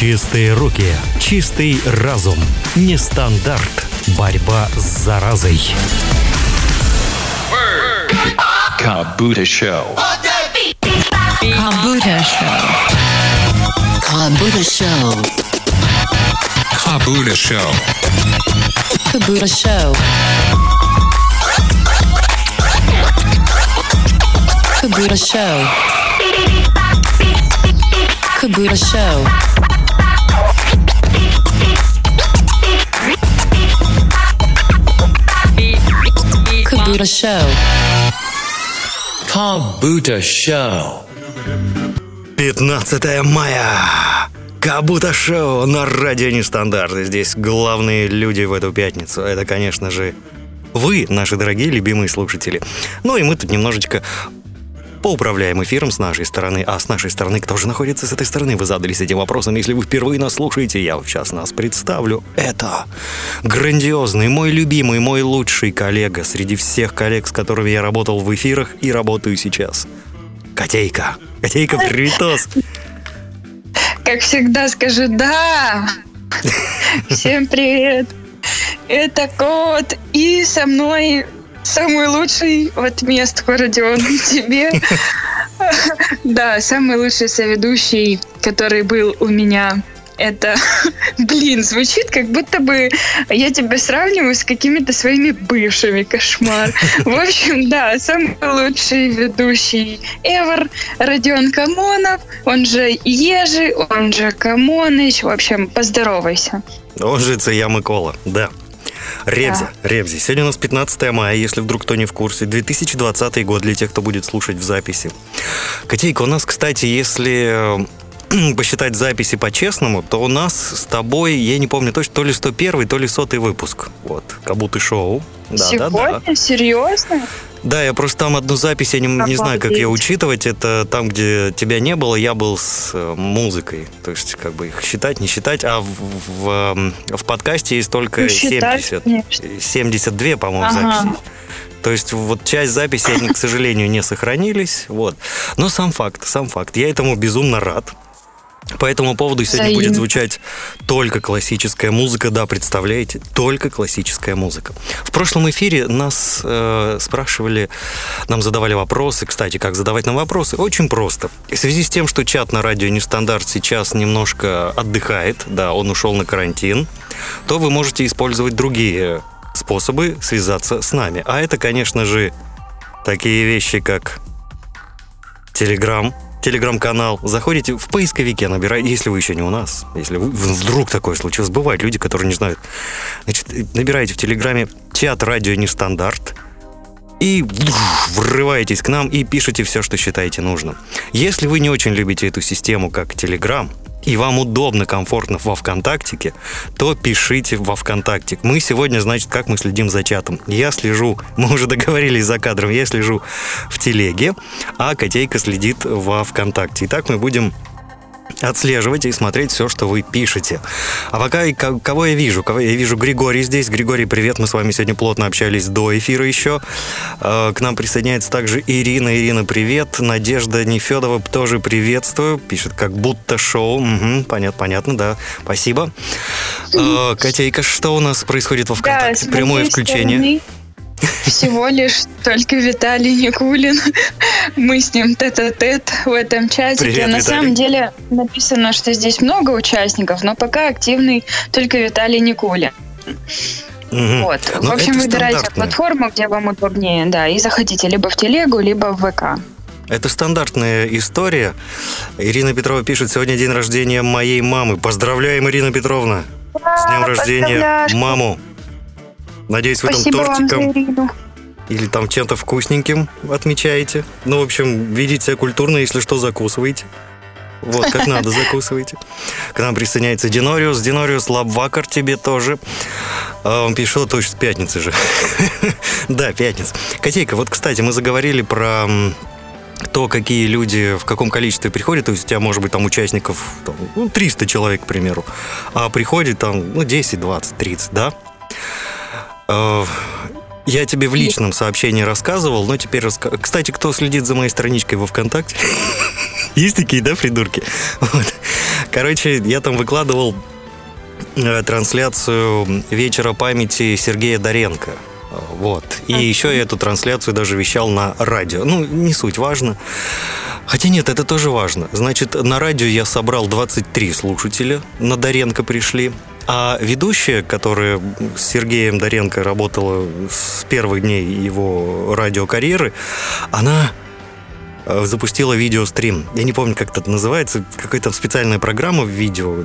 Чистые руки, чистый разум, нестандарт, борьба с заразой. Кабута Шоу. Кабута Шоу. Кабута Шоу. Кабута Шоу. Кабута Шоу. Кабута Шоу. Кабута Шоу. Kabuta Show. Kabuta Show. 15 мая. Кабута шоу на радио Нестандарт. И Здесь главные люди в эту пятницу. Это, конечно же, вы, наши дорогие любимые слушатели. Ну и мы тут немножечко поуправляем эфиром с нашей стороны. А с нашей стороны, кто же находится с этой стороны? Вы задались этим вопросом. Если вы впервые нас слушаете, я сейчас нас представлю. Это грандиозный, мой любимый, мой лучший коллега среди всех коллег, с которыми я работал в эфирах и работаю сейчас. Котейка. Котейка, привитос. Как всегда скажу «да». Всем привет. Это Кот. И со мной самый лучший вот мест Родион тебе. Да, самый лучший соведущий, который был у меня. Это, блин, звучит как будто бы я тебя сравниваю с какими-то своими бывшими. Кошмар. В общем, да, самый лучший ведущий ever Родион Камонов, он же Ежи, он же Камоныч. В общем, поздоровайся. Он же це я Микола, да. Ребзя, Ребзи. Сегодня у нас 15 мая, если вдруг кто не в курсе. 2020 год для тех, кто будет слушать в записи. Котейка, у нас, кстати, если посчитать записи по-честному, то у нас с тобой, я не помню точно, то ли 101, то ли 100 выпуск. Вот, Кабуты шоу. Да, да, Сегодня? да. Серьезно? Да, я просто там одну запись, я не, не знаю, как ее учитывать. Это там, где тебя не было, я был с э, музыкой. То есть, как бы их считать, не считать. А в, в, эм, в подкасте есть только Ну, считать, 70. конечно. 72, по-моему, Ага. записей. То есть вот часть записей, они, к сожалению, не сохранились. Вот. Но сам факт, сам факт. Я этому безумно рад. По этому поводу сегодня будет Взаимно. звучать только классическая музыка. Да, представляете, только классическая музыка. В прошлом эфире нас э, спрашивали, нам задавали вопросы. Кстати, как задавать нам вопросы? Очень просто. В связи с тем, что чат на радио Нестандарт сейчас немножко отдыхает, да, он ушел на карантин, то вы можете использовать другие способы связаться с нами. А это, конечно же, такие вещи, как Телеграм, телеграм-канал. Заходите в поисковике, набираете, если вы еще не у нас, если вы- вдруг такое случилось. Бывают люди, которые не знают. Значит, набираете в телеграме чат радио нестандарт и врываетесь к нам и пишете все, что считаете нужным. Если вы не очень любите эту систему, как Телеграм, и вам удобно, комфортно во ВКонтактике, то пишите во ВКонтакте. Мы сегодня, значит, как мы следим за чатом. Я слежу, мы уже договорились за кадром, я слежу в телеге, а Котейка следит во ВКонтакте. Итак, мы будем отслеживать и смотреть все, что вы пишете. А пока кого я вижу? Кого я вижу Григорий здесь. Григорий, привет. Мы с вами сегодня плотно общались до эфира еще. Э, К нам присоединяется также Ирина. Ирина, привет. Надежда Нефедова тоже приветствую. Пишет, как будто шоу. Мгм, понятно, понятно, да. Спасибо. Э, Котейка, что у нас происходит во Да, ВКонтакте? с Прямое включение. стороны Всего лишь только Виталий Никулин. Мы с ним тет-а-тет в этом чатике. Привет, На Виталий. самом деле написано, что здесь много участников, но пока активный только Виталий Никулин. Мгм. Вот. Ну, в общем, выбирайте платформу, где вам удобнее, да, и заходите либо в телегу, либо в ВК. Это стандартная история. Ирина Петрова пишет, сегодня день рождения моей мамы. Поздравляем, Ирина Петровна. С днем рождения маму. Надеюсь, вы там Спасибо за тортиком или там чем-то вкусненьким отмечаете. Ну, в общем, ведите себя культурно, если что, закусывайте. Вот, как надо, закусывайте. К нам присоединяется Динориус. Динориус, лабвакар тебе тоже. А, Он пишет, точно, с пятницы же. Да, пятница. Котейка, вот, кстати, мы заговорили про то, какие люди в каком количестве приходят, то есть у тебя может быть там участников там, ну, 300 человек, к примеру, а приходит там ну, 10, 20, 30, да? Э, Я тебе в личном сообщении рассказывал, но теперь раска... Кстати, кто следит за моей страничкой во ВКонтакте? Есть такие, да, придурки? Короче, я там выкладывал э, трансляцию вечера памяти Сергея Доренко. Вот. И еще я эту трансляцию даже вещал на радио. Ну, не суть важно. Хотя нет, это тоже важно. Значит, на радио я собрал 23 слушателя, на Доренко пришли. А ведущая, которая с Сергеем Доренко работала с первых дней его радиокарьеры, она э, запустила видеострим. Я не помню, как это называется. Какая-то специальная программа в видео.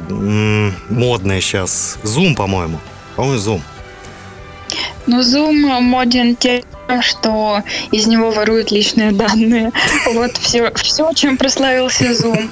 Модная сейчас. Zoom, по-моему. По-моему, Zoom. Ну, Zoom моден тем, что из него воруют личные данные. Вот все, все, чем прославился Zoom.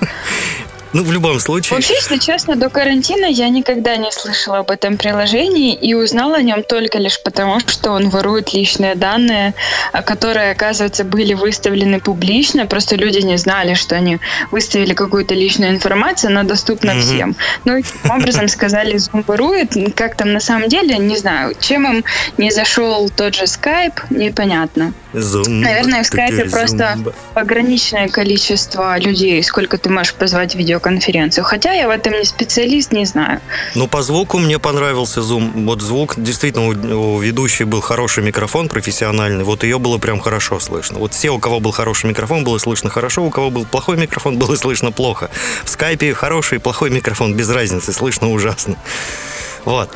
Ну, в любом случае... Вообще, если честно, до карантина я никогда не слышала об этом приложении и узнала о нем только лишь потому, что он ворует личные данные, а, которые, оказывается, были выставлены публично. Просто люди не знали, что они выставили какую-то личную информацию, она доступна Мгм. всем. Ну таким образом сказали, Zoom ворует. Как там на самом деле, не знаю. Чем им не зашел тот же Skype, непонятно. Zoom. Наверное, в скайпе Такая просто зумба. ограниченное количество людей, сколько ты можешь позвать в видеоконференцию. Хотя я в этом не специалист, не знаю. Ну, по звуку мне понравился Zoom. Вот звук, действительно, у, у ведущей был хороший микрофон профессиональный. Вот ее было прям хорошо слышно. Вот все, у кого был хороший микрофон, было слышно хорошо. У кого был плохой микрофон, было слышно плохо. В скайпе хороший и плохой микрофон, без разницы, слышно ужасно. Вот.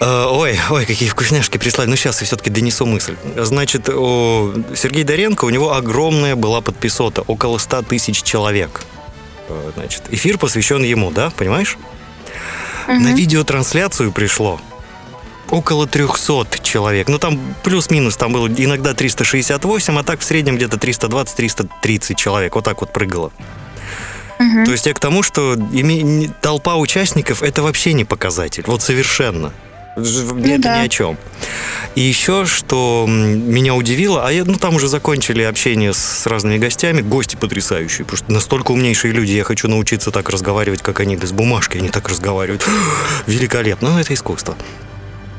Э, Ой, ой, какие вкусняшки прислали. Ну, сейчас я все-таки донесу мысль. Значит, у Сергей Доренко, у него огромная была подписота, около 100 тысяч человек. Э, Значит, эфир посвящен ему, да, понимаешь? На видеотрансляцию пришло около 300 человек. Ну, там плюс-минус, там было иногда 368, а так в среднем где-то 320-330 человек. Вот так вот прыгало. То есть я к тому, что толпа участников это вообще не показатель. Вот совершенно. Ж- это да. ни о чем. И еще, что меня удивило, а я, ну там уже закончили общение с разными гостями, гости потрясающие, потому что настолько умнейшие люди, я хочу научиться так разговаривать, как они, без бумажки они так разговаривают. Великолепно, ну это искусство.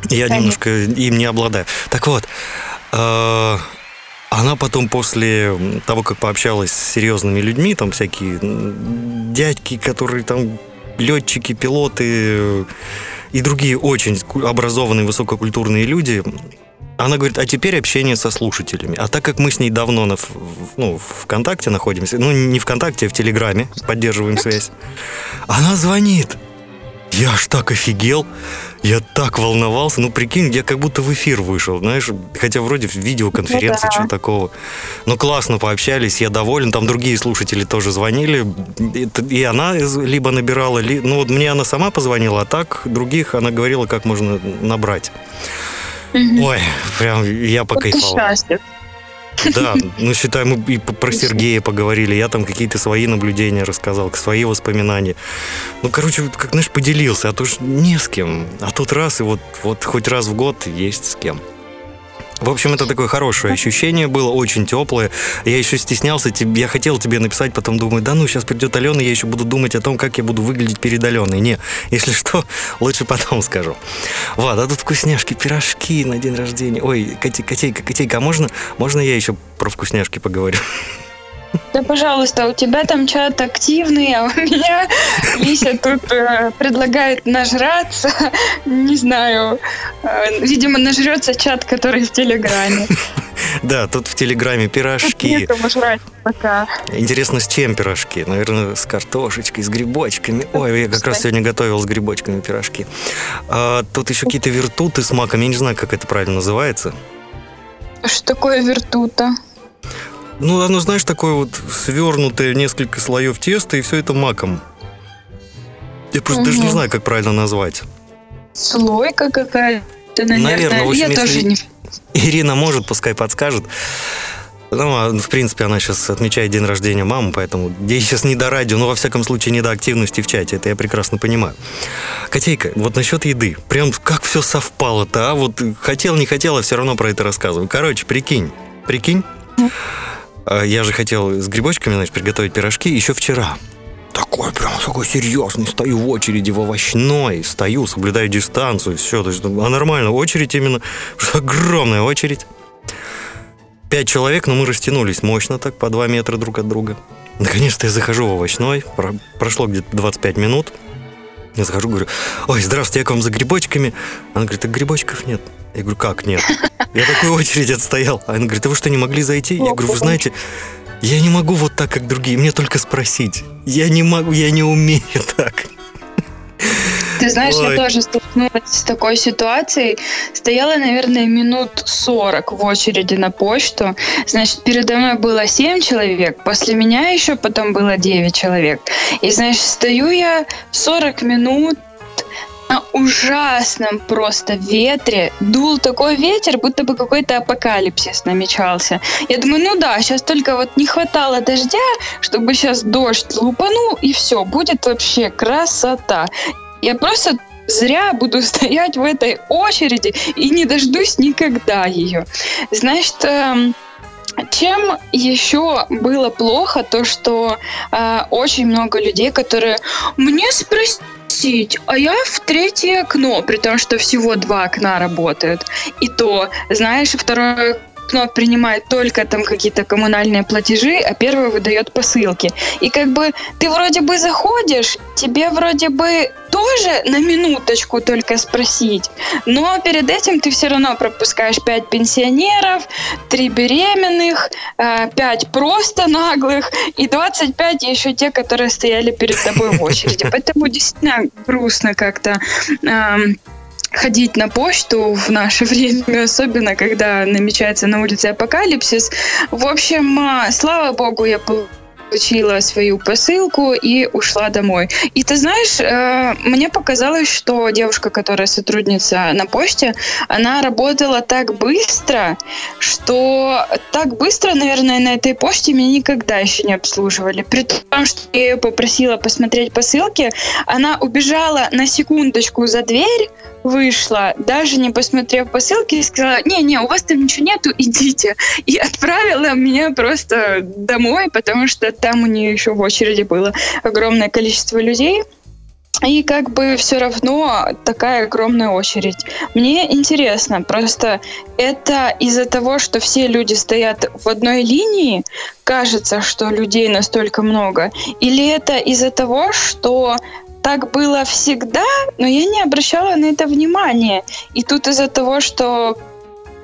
Я Конечно. немножко им не обладаю. Так вот, э, она потом после того, как пообщалась с серьезными людьми, там всякие дядьки, которые там летчики, пилоты и другие очень образованные, высококультурные люди, она говорит, а теперь общение со слушателями. А так как мы с ней давно на, ну, в ВКонтакте находимся, ну, не ВКонтакте, а в Телеграме поддерживаем связь, она звонит. Я аж так офигел, я так волновался. Ну, прикинь, я как будто в эфир вышел, знаешь, хотя вроде в видеоконференции, Ну да. что такого. Ну, классно пообщались, я доволен. Там другие слушатели тоже звонили. И она либо набирала, ли- ну, вот мне она сама позвонила, а так других она говорила, как можно набрать. Ой, прям я Вот ты покайфовал. счастлив. Да, ну считай, мы и про Сергея поговорили, я там какие-то свои наблюдения рассказал, свои воспоминания. Ну, короче, как, знаешь, поделился, а то ж не с кем. А тут раз, и вот, вот хоть раз в год есть с кем. В общем, это такое хорошее ощущение было, очень теплое. Я еще стеснялся, я хотел тебе написать, потом думаю, да ну, сейчас придет Алена, я еще буду думать о том, как я буду выглядеть перед Аленой. Не, если что, лучше потом скажу. Вот, а тут вкусняшки, пирожки на день рождения. Ой, Коте- Котейка, Котейка, а можно, можно я еще про вкусняшки поговорю? Да, пожалуйста, у тебя там чат активный, а у меня Лися тут э, предлагает нажраться. Не знаю. Э, видимо, нажрется чат, который в Телеграме. Да, тут в Телеграме пирожки. Пока. Интересно, с чем пирожки? Наверное, с картошечкой, с грибочками. Ой, я как раз сегодня готовил с грибочками пирожки. А, тут еще какие-то вертуты с маком. Я не знаю, как это правильно называется. Что такое вертута? Ну, оно, знаешь, такое вот свернутое несколько слоев теста, и все это маком. Я просто даже не знаю, как правильно назвать. Слойка какая-то, наверное. Наверное, в общем, Я тоже не... Ирина может, пускай подскажет. Ну, а, в принципе, она сейчас отмечает день рождения мамы, поэтому ей сейчас не до радио, но во всяком случае не до активности в чате, это я прекрасно понимаю. Котейка, вот насчет еды, прям как все совпало-то, а? Вот хотел, не хотел, а все равно про это рассказываю. Короче, прикинь, прикинь, я же хотел с грибочками, значит, приготовить пирожки еще вчера. Такой прям такой серьезный, стою в очереди в овощной, стою, соблюдаю дистанцию, все, то есть, а нормально, очередь именно, огромная очередь. Пять человек, но мы растянулись мощно так, по два метра друг от друга. Наконец-то я захожу в овощной, про- прошло где-то 25 минут. Я захожу, говорю, ой, здравствуйте, я к вам за грибочками. Она говорит, так грибочков нет. Я говорю, как нет? Я такую очередь отстоял. Она говорит, а вы что, не могли зайти? Я говорю, вы знаете, я не могу вот так, как другие, мне только спросить. Я не могу, я не умею так. Ты знаешь, Ой. я тоже столкнулась с такой ситуацией. Стояла, наверное, минут 40 в очереди на почту. Значит, передо мной было 7 человек, после меня еще потом было 9 человек. И, значит, стою я 40 минут на ужасном просто ветре. Дул такой ветер, будто бы какой-то апокалипсис намечался. Я думаю, ну да, сейчас только вот не хватало дождя, чтобы сейчас дождь лупанул, и все, будет вообще красота. Я просто зря буду стоять в этой очереди и не дождусь никогда ее. Значит, эм, чем еще было плохо, то что э, очень много людей, которые мне спросить, а я в третье окно, при том, что всего два окна работают. И то, знаешь, второе окно принимает только там какие-то коммунальные платежи, а первое выдает посылки. И как бы ты вроде бы заходишь, тебе вроде бы тоже на минуточку только спросить, но перед этим ты все равно пропускаешь 5 пенсионеров, 3 беременных, 5 просто наглых и 25 еще те, которые стояли перед тобой в очереди. Поэтому действительно грустно как-то эм, ходить на почту в наше время, особенно когда намечается на улице апокалипсис. В общем, а, слава богу, я получила свою посылку и ушла домой. И ты знаешь, э, мне показалось, что девушка, которая сотрудница на почте, она работала так быстро, что так быстро, наверное, на этой почте меня никогда еще не обслуживали. При том, что я ее попросила посмотреть посылки, она убежала на секундочку за дверь, вышла, даже не посмотрев посылки, сказала, не-не, у вас там ничего нету, идите. И отправила меня просто домой, потому что там у нее еще в очереди было огромное количество людей. И как бы все равно такая огромная очередь. Мне интересно, просто это из-за того, что все люди стоят в одной линии, кажется, что людей настолько много, или это из-за того, что так было всегда, но я не обращала на это внимания. И тут из-за того, что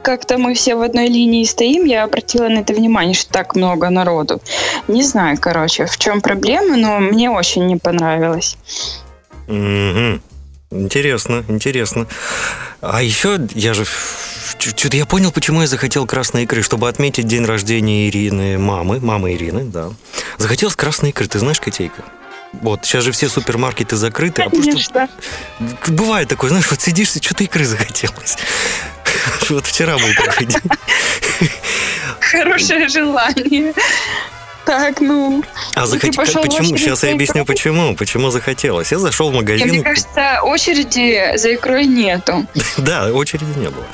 как-то мы все в одной линии стоим, я обратила на это внимание, что так много народу. Не знаю, короче, в чем проблема, но мне очень не понравилось. Мгм. Интересно, интересно. А еще я же... Что-то я понял, почему я захотел красной икры, чтобы отметить день рождения Ирины, мамы, мамы Ирины, да. Захотелось красной икры, ты знаешь, Котейка? Вот, сейчас же все супермаркеты закрыты, а просто Конечно. бывает такое, знаешь, вот сидишь, что-то икры захотелось. Вот вчера был такой день. Хорошее желание. Так, ну... А И захотел, почему? Сейчас я объясню, икрой? почему. Почему захотелось. Я зашел в Не, мне магазин. кажется, очереди за икрой нету. Да, очереди не было.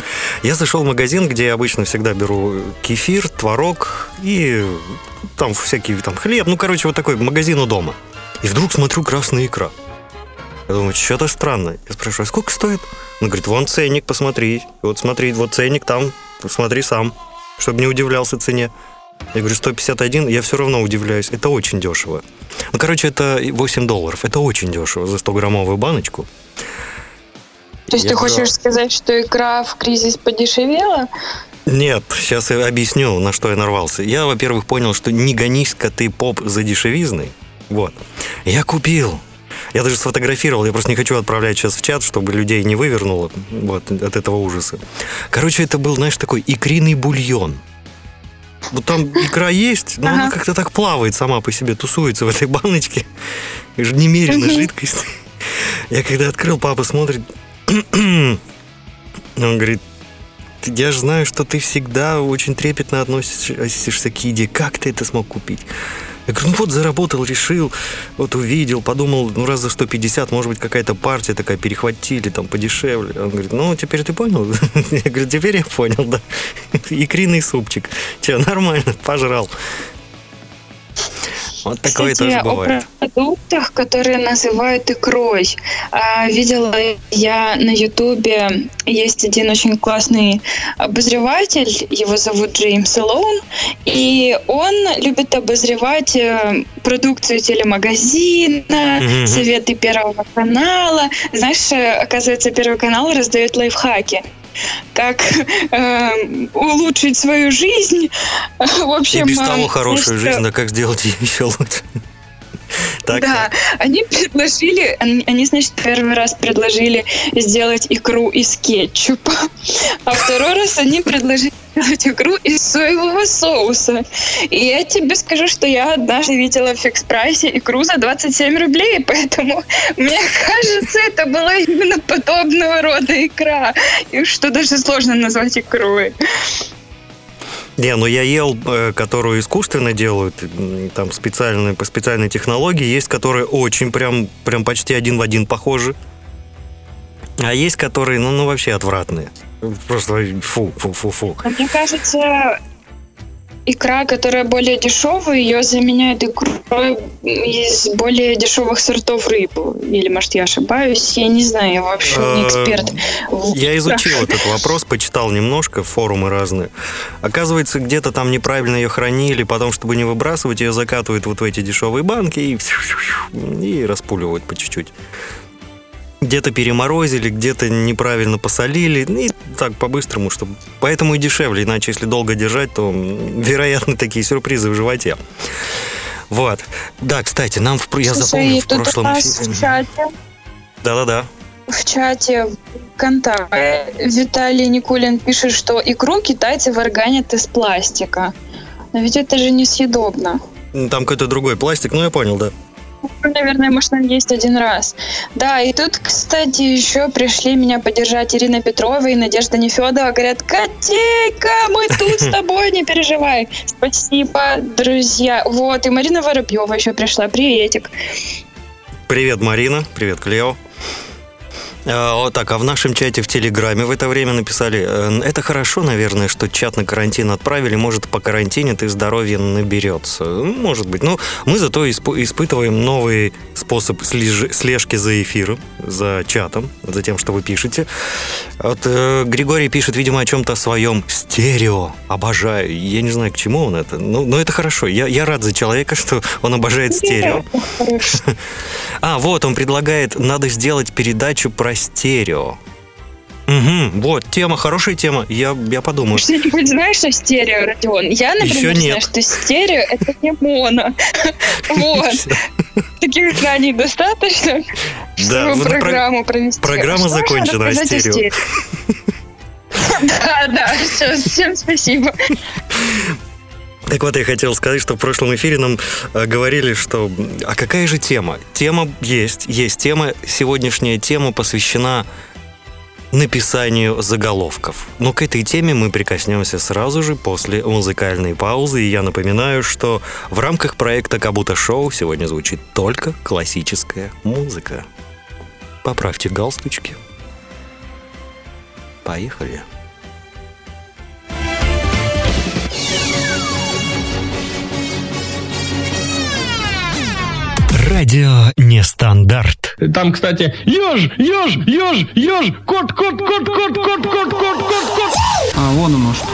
Я зашел в магазин, где я обычно всегда беру кефир, творог и там всякие там хлеб. Ну, короче, вот такой магазин у дома. И вдруг смотрю красная икра. Я думаю, что-то странно. Я спрашиваю, а сколько стоит? Он говорит, вон ценник, посмотри. Вот смотри, вот ценник там, посмотри сам, чтобы не удивлялся цене. Я говорю, 151, я все равно удивляюсь. Это очень дешево. Ну, короче, это 8 долларов. Это очень дешево за 100-граммовую баночку. То есть Я ты брал. хочешь сказать, что икра в кризис подешевела? Нет, сейчас я объясню, на что я нарвался. Я, во-первых, понял, что не гонись-ка ты поп за дешевизной. Вот. Я купил. Я даже сфотографировал, я просто не хочу отправлять сейчас в чат, чтобы людей не вывернуло вот, от этого ужаса. Короче, это был, знаешь, такой икриный бульон. Вот там икра есть, но она Ага. как-то так плавает сама по себе, тусуется в этой баночке. И же немерено жидкость. Я когда открыл, папа смотрит. Он говорит, «Ты- я же знаю, что ты всегда очень трепетно относишься к еде. Как ты это смог купить? Я говорю, ну вот заработал, решил, вот увидел, подумал, ну раз за 150, может быть, какая-то партия такая перехватили, там подешевле. Он говорит, ну теперь ты понял? Я говорю, теперь я понял, да. Икриный супчик. Че, нормально, пожрал. Вот такое Кстати, тоже о бывает. продуктах, которые называют икрой. А, видела я на Ютубе, есть один очень классный обозреватель, его зовут Джеймс Элоун, и он любит обозревать э, продукцию телемагазина, Мгм. советы Первого канала. Знаешь, э, оказывается, Первый канал раздает лайфхаки как э, улучшить свою жизнь. В И общем, без того э, хорошую значит, жизнь, да как сделать ее еще лучше? Так, да, так. они предложили, они, они, значит, первый раз предложили сделать икру из кетчупа, а второй раз они предложили сделать икру из соевого соуса. И я тебе скажу, что я однажды видела в фикс-прайсе икру за 27 рублей, поэтому мне кажется, это была именно подобного рода икра, и что даже сложно назвать икрой. Не, ну я ел, э, которую искусственно делают, там специальные, по специальной технологии, есть, которые очень прям, прям почти один в один похожи. А есть, которые, ну, ну вообще отвратные. Просто фу, фу, фу, фу. А Мне кажется, икра, которая более дешевая, ее заменяют икрой из более дешевых сортов рыбы. Или, может, я ошибаюсь, я не знаю, я вообще не Э, эксперт. Я изучил этот вопрос, почитал немножко, форумы разные. Оказывается, где-то там неправильно ее хранили, потом, чтобы не выбрасывать, ее закатывают вот в эти дешевые банки и, и распуливают по чуть-чуть. Где-то переморозили, где-то неправильно посолили, и так по-быстрому, чтобы... Поэтому и дешевле, иначе если долго держать, то, вероятно, такие сюрпризы в животе. Вот. Да, кстати, нам, в... я запомнил в прошлом Да-да-да. в чате ВКонтакте Виталий Никулин пишет, что икру китайцы варганят из пластика. Но ведь это же несъедобно. Там какой-то другой пластик, ну я понял, да. Ну, Наверное, можно есть один раз. Да, и тут, кстати, еще пришли меня поддержать Ирина Петрова и Надежда Нефедова. Говорят, Котейка, мы тут с тобой, не переживай. Спасибо, друзья. Вот, и Марина Воробьева еще пришла. Приветик. Привет, Марина. Привет, Клео. А, вот так, а в нашем чате в Телеграме в это время написали, э, это хорошо, наверное, что чат на карантин отправили, может, по карантине ты здоровье наберется. Может быть. Ну, мы зато исп- испытываем новый способ слеж- слежки за эфиром, за чатом, за тем, что вы пишете. Вот э, Григорий пишет, видимо, о чем-то своем. Стерео. Обожаю. Я не знаю, к чему он это. Ну, но это хорошо. Я, я рад за человека, что он обожает стерео. А, вот, он предлагает, надо сделать передачу про стерео. Угу, вот, тема, хорошая тема. Я, я подумаю. Что-нибудь знаешь, что стерео, Родион? Я, например, Еще нет. знаю, что стерео — это не моно. Вот. Таких знаний достаточно, Да, чтобы про- программу провести. программа закончена, а о стерео? Да, да, все, всем спасибо. Так вот, я хотел сказать, что в прошлом эфире нам э, говорили, что... А какая же тема? Тема есть, есть тема. Сегодняшняя тема посвящена написанию заголовков. Но к этой теме мы прикоснемся сразу же после музыкальной паузы. И я напоминаю, что в рамках проекта Кабута Шоу сегодня звучит только классическая музыка. Поправьте галстучки. Поехали. Радио Нестандарт. Там, кстати, еж, еж, еж, еж, кот, кот, кот, кот, кот, кот, кот, кот, кот. А, вон оно что.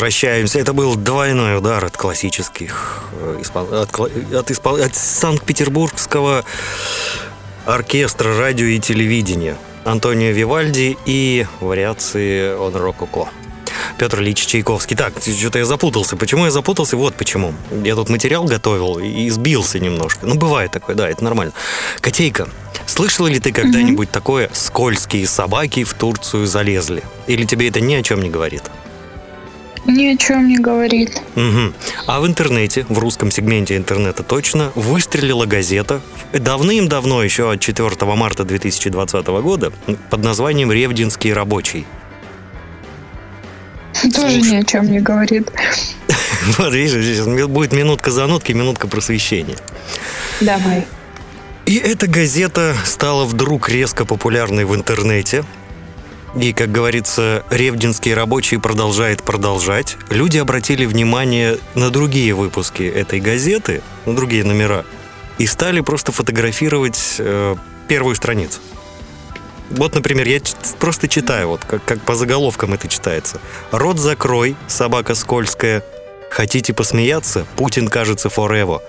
Возвращаемся. Это был двойной удар от классических, э, от, от от Санкт-Петербургского оркестра радио и телевидения. Антонио Вивальди и вариации он рококо. Петр Ильич Чайковский. Так, что-то я запутался. Почему я запутался? Вот почему. Я тут материал готовил и сбился немножко. Ну, бывает такое, да, это нормально. Котейка, слышала ли ты когда-нибудь такое «скользкие собаки в Турцию залезли»? Или тебе это ни о чем не говорит? Ни о чем не говорит. Мгм. А в интернете, в русском сегменте интернета точно, выстрелила газета давным-давно, еще от 4 марта 2020 года, под названием «Ревдинский рабочий». Тоже ни о чем не говорит. Вот видишь, здесь будет минутка занудки, минутка просвещения. Давай. И эта газета стала вдруг резко популярной в интернете. И, как говорится, Ревдинский рабочий продолжает продолжать. Люди обратили внимание на другие выпуски этой газеты, на другие номера, и стали просто фотографировать э, первую страницу. Вот, например, я просто читаю, вот как, как по заголовкам это читается. «Рот закрой, собака скользкая. Хотите посмеяться? Путин кажется forever.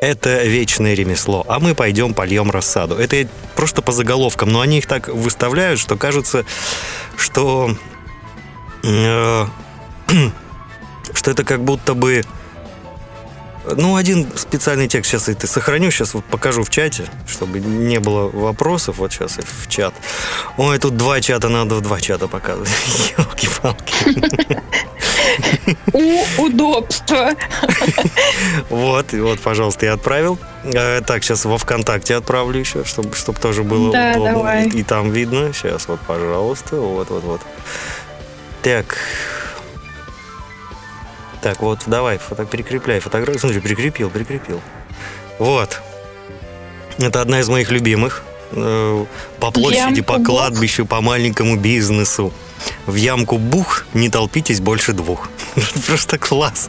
Это вечное ремесло, а мы пойдем польем рассаду. Это просто по заголовкам, но они их так выставляют, что кажется, что... э, что это как будто бы... Ну, один специальный текст сейчас это сохраню, сейчас вот покажу в чате, чтобы не было вопросов. Вот сейчас я в чат. Ой, тут два чата, надо в два чата показывать. Елки-палки. У удобства. Вот, и вот, пожалуйста, я отправил. Э, Так, сейчас во ВКонтакте отправлю еще, чтобы, чтобы тоже было Да, удобно. давай. И, и там видно. Сейчас, вот, пожалуйста. Вот, вот, вот. Так. Так, вот, давай, фото, прикрепляй фотографию. Смотри, прикрепил, прикрепил. Вот. Это одна из моих любимых. Э, По площади, Ямку по бух. кладбищу, по маленькому бизнесу. В ямку бух, не толпитесь больше двух. Просто класс.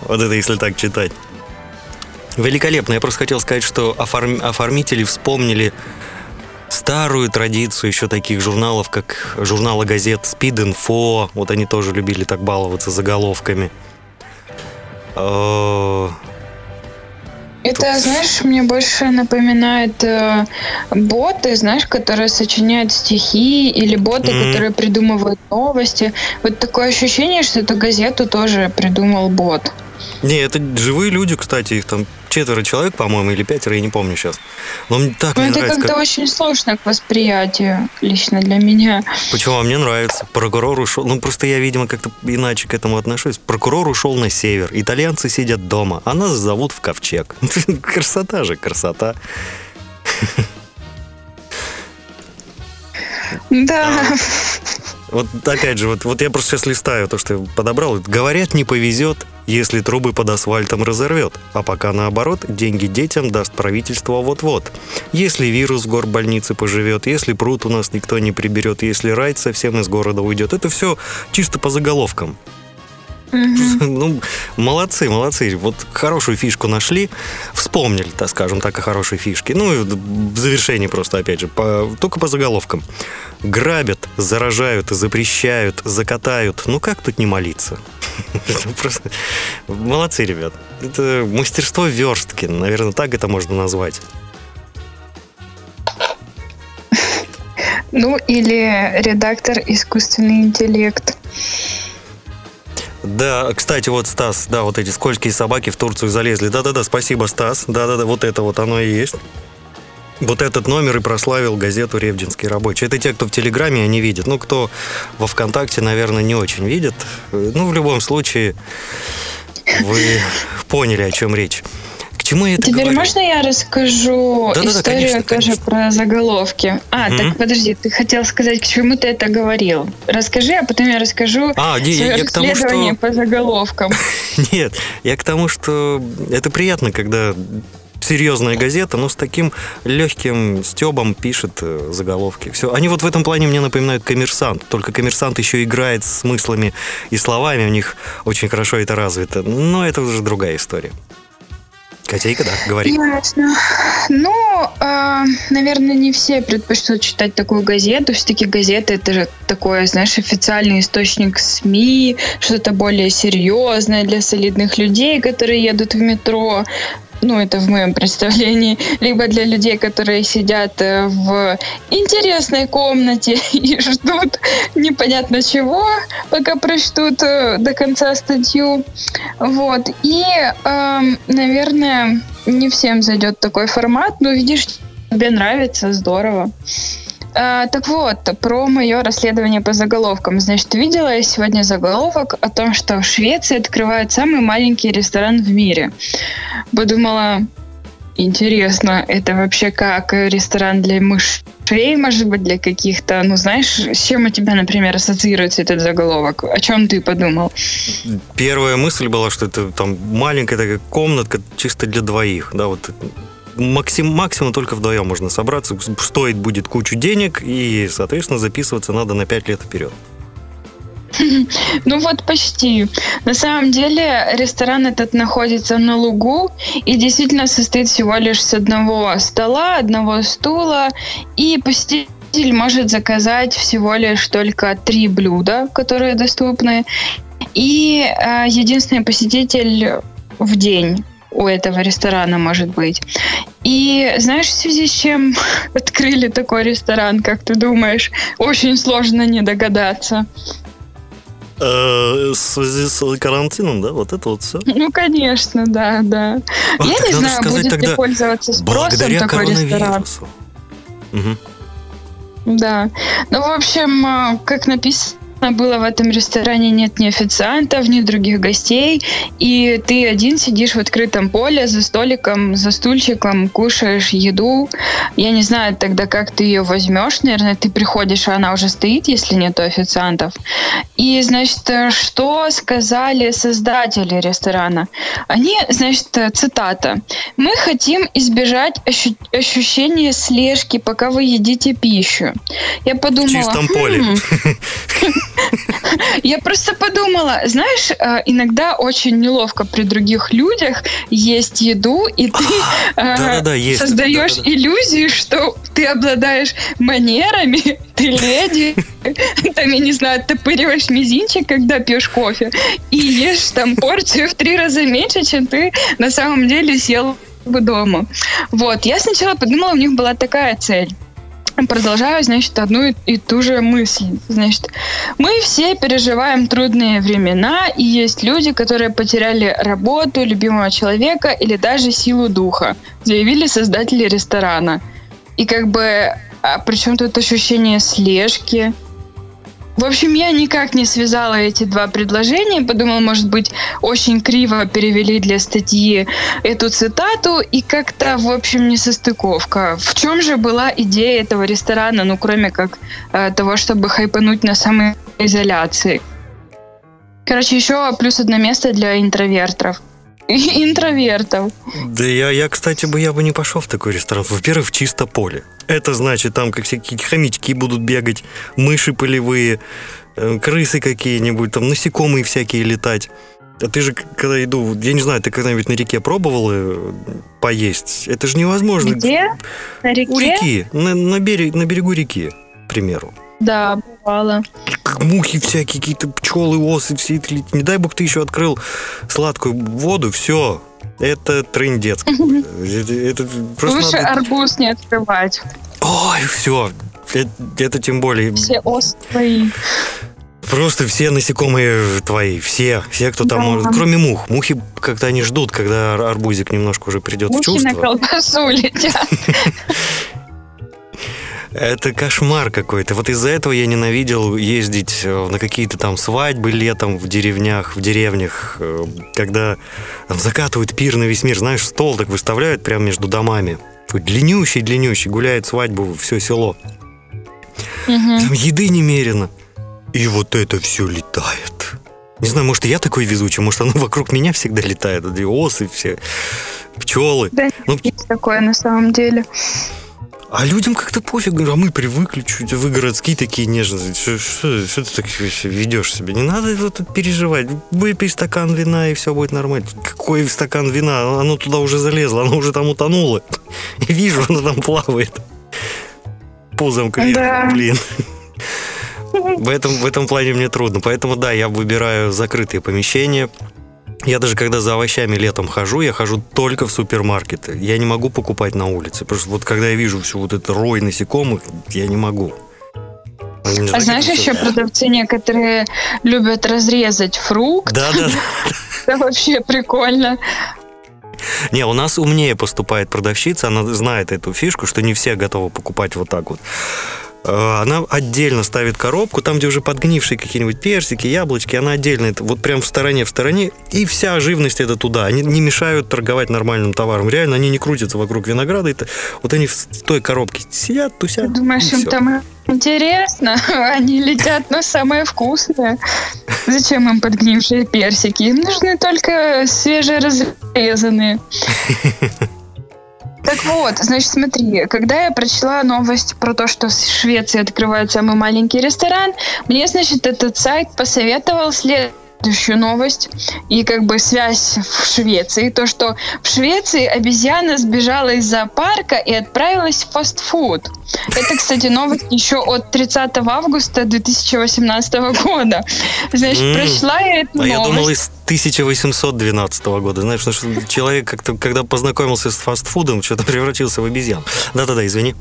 Вот это если так читать. Великолепно. Я просто хотел сказать, что оформ- оформители вспомнили старую традицию еще таких журналов, как журналы газет Speed Info. Вот они тоже любили так баловаться заголовками. Э, Это, знаешь, мне больше напоминает э, боты, знаешь, которые сочиняют стихи, или боты, Мгм. которые придумывают новости. Вот такое ощущение, что эту газету тоже придумал бот. Не, это живые люди, кстати, их там четверо человек, по-моему, или пятеро, я не помню сейчас. Но мне так Но мне это нравится, как-то как- очень сложно к восприятию лично для меня. Почему? А мне нравится. Прокурор ушел. Ну, просто я, видимо, как-то иначе к этому отношусь. Прокурор ушел на север. Итальянцы сидят дома, а нас зовут в ковчег. Красота же, красота. Да. Вот опять же, вот, вот я просто сейчас листаю то, что я подобрал. Говорят, не повезет, если трубы под асфальтом разорвет. А пока наоборот, деньги детям даст правительство вот-вот. Если вирус в горбольнице поживет, если пруд у нас никто не приберет, если райд совсем из города уйдет. Это все чисто по заголовкам. Ну, молодцы, молодцы. Вот хорошую фишку нашли, вспомнили, так скажем так, о хорошей фишке. Ну, и в завершении просто, опять же, по- только по заголовкам. Грабят, заражают, запрещают, закатают. Ну, как тут не молиться? Просто молодцы, ребят. Это мастерство верстки, наверное, так это можно назвать. Ну, или редактор искусственный интеллект. Да, кстати, вот Стас, да, вот эти скользкие собаки в Турцию залезли. Да-да-да, спасибо, Стас. Да-да-да, вот это вот оно и есть. Вот этот номер и прославил газету «Ревдинский рабочий». Это те, кто в Телеграме, они видят. Ну, кто во ВКонтакте, наверное, не очень видит. Ну, в любом случае, вы поняли, о чем речь. К чему я это Теперь говорю? можно я расскажу Да-да-да, историю конечно, тоже конечно. про заголовки? А, Мгм. так подожди, ты хотел сказать, к чему ты это говорил? Расскажи, а потом я расскажу А, не, я, я к тому, что... по заголовкам. Нет, я к тому, что это приятно, когда серьезная газета, но с таким легким стебом пишет э, заголовки. Все. Они вот в этом плане мне напоминают коммерсант. Только коммерсант еще играет с смыслами и словами, у них очень хорошо это развито. Но это уже другая история. Котейка, да, говори. Ясно. Ну, а, наверное, не все предпочтут читать такую газету. Все-таки газета это же такой, знаешь, официальный источник СМИ, что-то более серьезное для солидных людей, которые едут в метро. Ну, это в моем представлении. Либо для людей, которые сидят э, в интересной комнате и ждут непонятно чего, пока прочтут э, до конца статью. Вот. И, эм, наверное, не всем зайдет такой формат, но видишь, тебе нравится, здорово. А, так вот, про мое расследование по заголовкам. Значит, видела я сегодня заголовок о том, что в Швеции открывают самый маленький ресторан в мире. Подумала, интересно, это вообще как ресторан для мышей, может быть, для каких-то, ну знаешь, с чем у тебя, например, ассоциируется этот заголовок? О чем ты подумал? Первая мысль была, что это там маленькая такая комнатка чисто для двоих. Да, вот максим, максимум только вдвоем можно собраться. Стоит будет кучу денег, и, соответственно, записываться надо на 5 лет вперед. Ну вот почти. На самом деле ресторан этот находится на лугу и действительно состоит всего лишь с одного стола, одного стула, и посетитель может заказать всего лишь только три блюда, которые доступны, и э, единственный посетитель в день у этого ресторана может быть. И знаешь, в связи с чем открыли такой ресторан, как ты думаешь? Очень сложно не догадаться. Э, В связи с карантином, да, вот это вот все. Ну, конечно, да, да. А, Я не знаю, сказать будет ли пользоваться спросом такой ресторан. Мгм. Да. Ну, в общем, э, как написано было в этом ресторане нет ни официантов, ни других гостей, и ты один сидишь в открытом поле за столиком, за стульчиком, кушаешь еду. Я не знаю тогда, как ты ее возьмешь. Наверное, ты приходишь, а она уже стоит, если нет официантов. И, значит, что сказали создатели ресторана? Они, значит, цитата. «Мы хотим избежать ощу- ощущения слежки, пока вы едите пищу». Я В подумала, чистом поле. «Хм, Я просто подумала, знаешь, э, иногда очень неловко при других людях есть еду, и ты э, создаешь иллюзию, что ты обладаешь манерами, ты леди, там, я не знаю, топыриваешь мизинчик, когда пьешь кофе, и ешь там порцию в три раза меньше, чем ты на самом деле съел бы дома. Вот, я сначала подумала, у них была такая цель. Продолжаю, значит, одну и- ту же мысль. Значит, мы все переживаем трудные времена, и есть люди, которые потеряли работу, любимого человека или даже силу духа, заявили создатели ресторана. И как бы, а при чем тут ощущение слежки? В общем, я никак не связала эти два предложения. Подумала, может быть, очень криво перевели для статьи эту цитату, и как-то, в общем, не состыковка. В чем же была идея этого ресторана, ну, кроме как э, того, чтобы хайпануть на самоизоляции? Короче, еще плюс одно место для интровертов. Интровертов. Да я, я, кстати, бы я бы не пошел в такой ресторан. Во-первых, чисто поле. Это значит, там как всякие хомячки будут бегать, мыши полевые, э, крысы какие-нибудь, там насекомые всякие летать. А ты же, когда иду, я не знаю, ты когда-нибудь на реке пробовал э, поесть? Это же невозможно. Где? На реке? У реки, на, на, берег, на берегу реки, к примеру. Да, бывало. Мухи всякие, какие-то пчелы, осы, все это летят. Не дай бог ты еще открыл сладкую воду, все. Это трындец. Это, просто Лучше надо- арбуз не открывать. Ой, все. Это, это тем более. Все ос твои. Просто все насекомые твои, все, все, кто там Да. может, кроме мух. Мухи как-то они ждут, когда ар- арбузик немножко уже придет в Мухи на чувство. колбасу летят. Это кошмар какой-то. Вот из-за этого я ненавидел ездить э, на какие-то там свадьбы летом в деревнях, в деревнях, э, когда там закатывают пир на весь мир. Знаешь, стол так выставляют прямо между домами. Длиннющий-длиннющий, гуляет свадьбу все село. Там еды немерено. И вот это все летает. Не знаю, может, и я такой везучий, может, оно вокруг меня всегда летает. Эти осы все, пчелы. Да, Ну, есть такое на самом деле. А людям как-то пофиг, а мы привыкли чуть, вы городские такие нежные. Что, что- что ты так ведешь себя? Не надо тут переживать. Выпей стакан вина, и все будет нормально. Какой стакан вина? Оно туда уже залезло, оно уже там утонуло. И вижу, оно там плавает. Пузом кверху, Да. блин. В этом, в этом плане мне трудно. Поэтому, да, я выбираю закрытые помещения. Я даже когда за овощами летом хожу, я хожу только в супермаркеты. Я не могу покупать на улице. Потому что вот когда я вижу всю вот этот рой насекомых, я не могу. Мне А знаешь, еще продавцы некоторые любят разрезать фрукт. Да, да. Это вообще прикольно. Не, у нас умнее поступает продавщица, она знает эту фишку, что не все готовы покупать вот так вот. Э, Она отдельно ставит коробку, там, где уже подгнившие какие-нибудь персики, яблочки, она отдельно, вот прям в стороне, в стороне, и вся живность это туда. Они не мешают торговать нормальным товаром. Реально, они не крутятся вокруг винограда. Это, вот они в той коробке сидят, тусят. Думаешь, и им там интересно? Они летят на самое вкусное. Зачем им подгнившие персики? Им нужны только свежеразрезанные. Так вот, значит, смотри, когда я прочла новость про то, что в Швеции открывает самый маленький ресторан, мне, значит, этот сайт посоветовал следующую новость и как бы связь в Швеции. То, что в Швеции обезьяна сбежала из зоопарка и отправилась в фастфуд. Это, кстати, новость еще от 30 августа 2018 года. Значит, М. прочла я эту А я думал, новость. из 1812 года. Знаешь, потому что человек как-то, когда познакомился с фастфудом, что-то превратился в обезьян. Да-да-да, извини.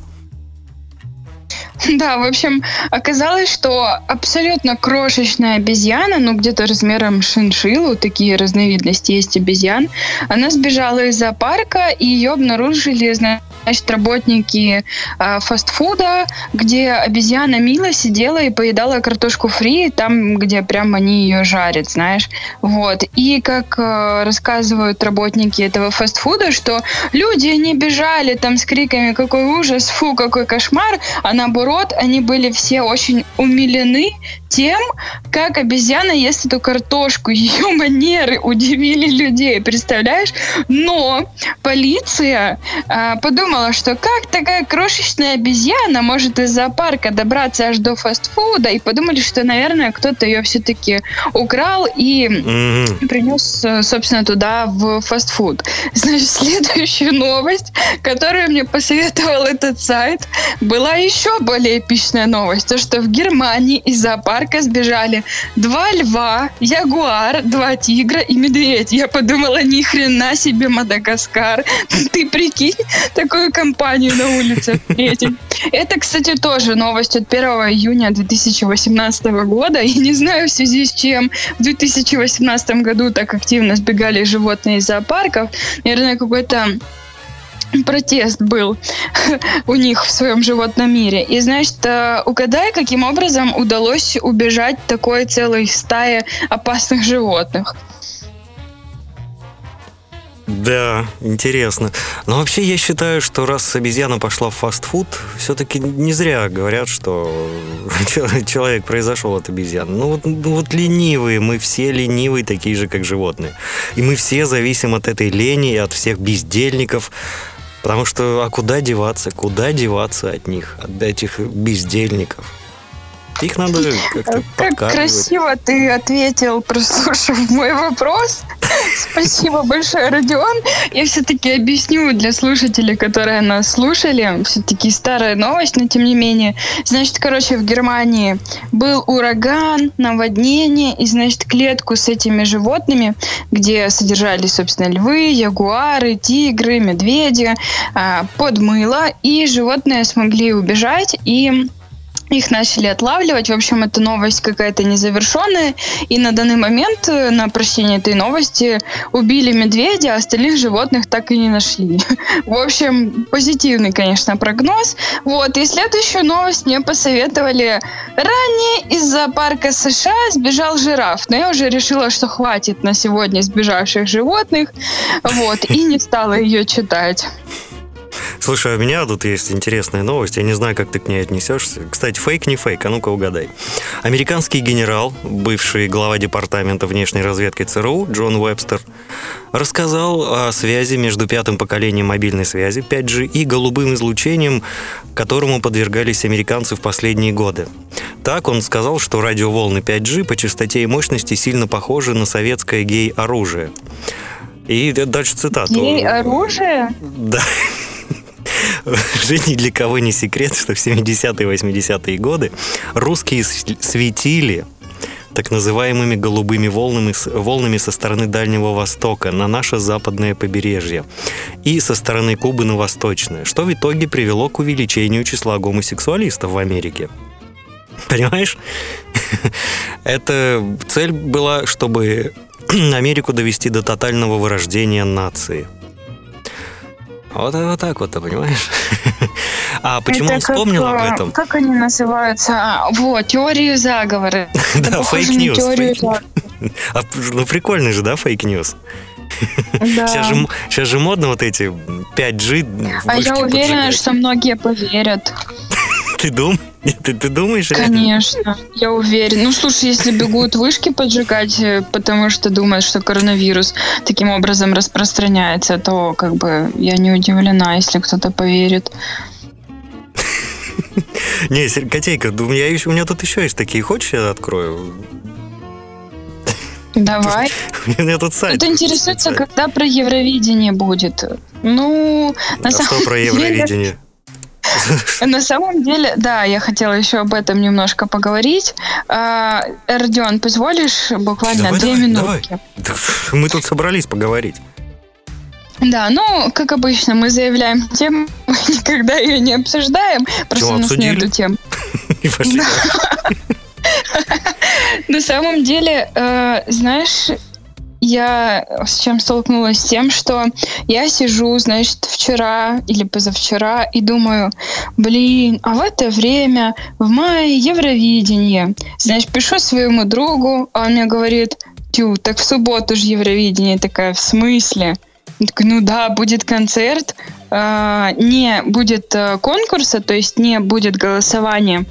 Да, в общем, оказалось, что абсолютно крошечная обезьяна, ну где-то размером шиншиллу, такие разновидности есть обезьян, она сбежала из зоопарка, и ее обнаружили, значит, работники э, фастфуда, где обезьяна Мила сидела и поедала картошку фри, там, где прям они ее жарят, знаешь. Вот. И как э, рассказывают работники этого фастфуда, что люди не бежали там с криками «какой ужас, фу, какой кошмар», а наоборот, они были все очень умилены тем, как обезьяна ест эту картошку. Ее манеры удивили людей, представляешь? Но полиция а, подумала, что как такая крошечная обезьяна может из зоопарка добраться аж до фастфуда, и подумали, что, наверное, кто-то ее все-таки украл и Мгм. принес, э, собственно, туда в фастфуд. Значит, следующая новость, которую мне посоветовал этот сайт, была еще более эпичная новость. То, что в Германии из зоопарка сбежали два льва, ягуар, два тигра и медведь. Я подумала, ни хрена себе Мадагаскар. Ты прикинь, такую компанию на улице встретить. Это, кстати, тоже новость от 1 июня 2018 года. И не знаю, в связи с чем в 2018 году так активно сбегали животные из зоопарков. Наверное, какой-то протест был у них в своем животном мире. И, значит, э, угадай, каким образом удалось убежать такой целой стае опасных животных. Да, интересно. Но вообще я считаю, что раз обезьяна пошла в фастфуд, все-таки не зря говорят, что чел- человек произошел от обезьян. Ну вот, ну вот ленивые, мы все ленивые, такие же, как животные. И мы все зависим от этой лени и от всех бездельников. Потому что, а куда деваться? Куда деваться от них, от этих бездельников? Их надо как-то Как красиво ты ответил, прослушав мой вопрос. Спасибо большое, Родион. Я все-таки объясню для слушателей, которые нас слушали. Все-таки старая новость, но тем не менее. Значит, короче, в Германии был ураган, наводнение, и, значит, клетку с этими животными, где содержались, собственно, львы, ягуары, тигры, медведи, а, подмыло, и животные смогли убежать, и их начали отлавливать. В общем, эта новость какая-то незавершенная. И на данный момент, э, на прощение этой новости, убили медведя, а остальных животных так и не нашли. В общем, позитивный, конечно, прогноз. Вот. И следующую новость мне посоветовали. Ранее из зоопарка США сбежал жираф. Но я уже решила, что хватит на сегодня сбежавших животных. Вот. И не стала ее читать. Слушай, а у меня тут есть интересная новость. Я не знаю, как ты к ней отнесешься. Кстати, фейк не фейк, а ну-ка угадай. Американский генерал, бывший глава департамента внешней разведки ЦРУ Джон Уэбстер, рассказал о связи между пятым поколением мобильной связи 5G и голубым излучением, которому подвергались американцы в последние годы. Так он сказал, что радиоволны 5G по частоте и мощности сильно похожи на советское гей-оружие. И дальше цитату. Ей оружие? Да. Ни для кого не секрет, что в 70-е и 80-е годы русские светили так называемыми голубыми волнами, волнами со стороны Дальнего Востока на наше западное побережье и со стороны Кубы на восточное, что в итоге привело к увеличению числа гомосексуалистов в Америке. Понимаешь? Эта цель была, чтобы Америку довести до тотального вырождения нации. Вот, вот так вот, ты понимаешь? А почему Это он вспомнил как, об э, этом? Как они называются? Вот, теорию заговора. Да, похоже фейк на news. теорию fake- А, ну, прикольный же, да, fake news? Да. Сейчас, же, сейчас же модно вот эти 5G А я уверена, поджигать. что многие поверят. Ты, дум... ты, ты думаешь? реально? Конечно, я уверена. Ну, слушай, если бегут вышки поджигать, э, потому что думают, что коронавирус таким образом распространяется, то как бы я не удивлена, если кто-то поверит. Не, Котейка, у меня, еще, у меня тут еще есть такие. Хочешь, я открою? Давай. У меня тут сайт. Кто интересуется, когда про Евровидение будет? Ну, на А самом что про деле- Евровидение? На самом деле, да, я хотела еще об этом немножко поговорить. А, Родион, позволишь буквально Давай, две давай, минутки? Да, Мы тут собрались поговорить. Да, ну, как обычно, мы заявляем тему, мы никогда ее не обсуждаем, просто Чего, у нас обсудили? нету тем. И пошли. На самом деле, э, знаешь, я с чем столкнулась с тем, что я сижу, значит, вчера или позавчера и думаю, блин, а в это время в мае Евровидение. Знаешь, пишу своему другу, а он мне говорит, тю, так в субботу же Евровидение. Такая, в смысле? Я такой, ну да, будет концерт, а, не будет э, конкурса, то есть не будет голосования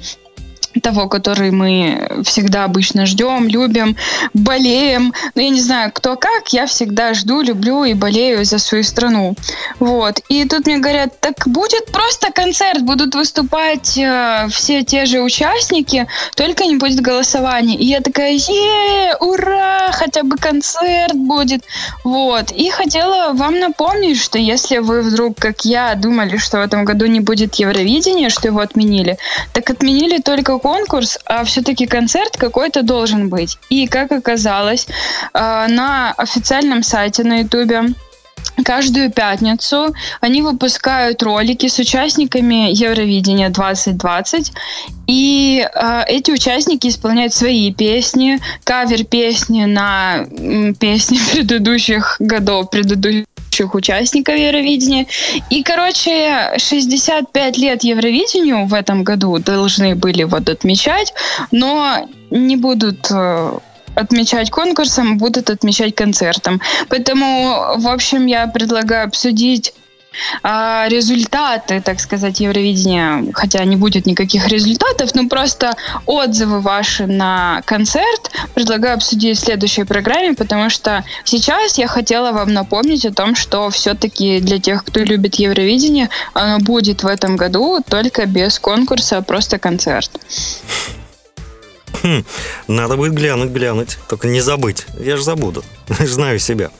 того, который мы всегда обычно ждем, любим, болеем. Но я не знаю, кто как, я всегда жду, люблю и болею за свою страну. Вот. И тут мне говорят, так будет просто концерт, будут выступать э, все те же участники, только не будет голосования. И я такая, е ура, хотя бы концерт будет. Вот. И хотела вам напомнить, что если вы вдруг, как я, думали, что в этом году не будет Евровидения, что его отменили, так отменили только конкурс, а все-таки концерт какой-то должен быть. И, как оказалось, э, на официальном сайте на Ютубе Каждую пятницу они выпускают ролики с участниками Евровидения 2020. И э, эти участники исполняют свои песни, кавер-песни на м, песни предыдущих годов, предыдущих участников Евровидения. И, короче, 65 лет Евровидению в этом году должны были вот отмечать, но не будут э, отмечать конкурсом, будут отмечать концертом. Поэтому, в общем, я предлагаю обсудить а, результаты, так сказать, Евровидения, хотя не будет никаких результатов, но просто отзывы ваши на концерт предлагаю обсудить в следующей программе, потому что сейчас я хотела вам напомнить о том, что все-таки для тех, кто любит Евровидение, оно будет в этом году только без конкурса, а просто концерт. Хм, надо будет глянуть, глянуть. Только не забыть. Я же забуду. Знаю себя.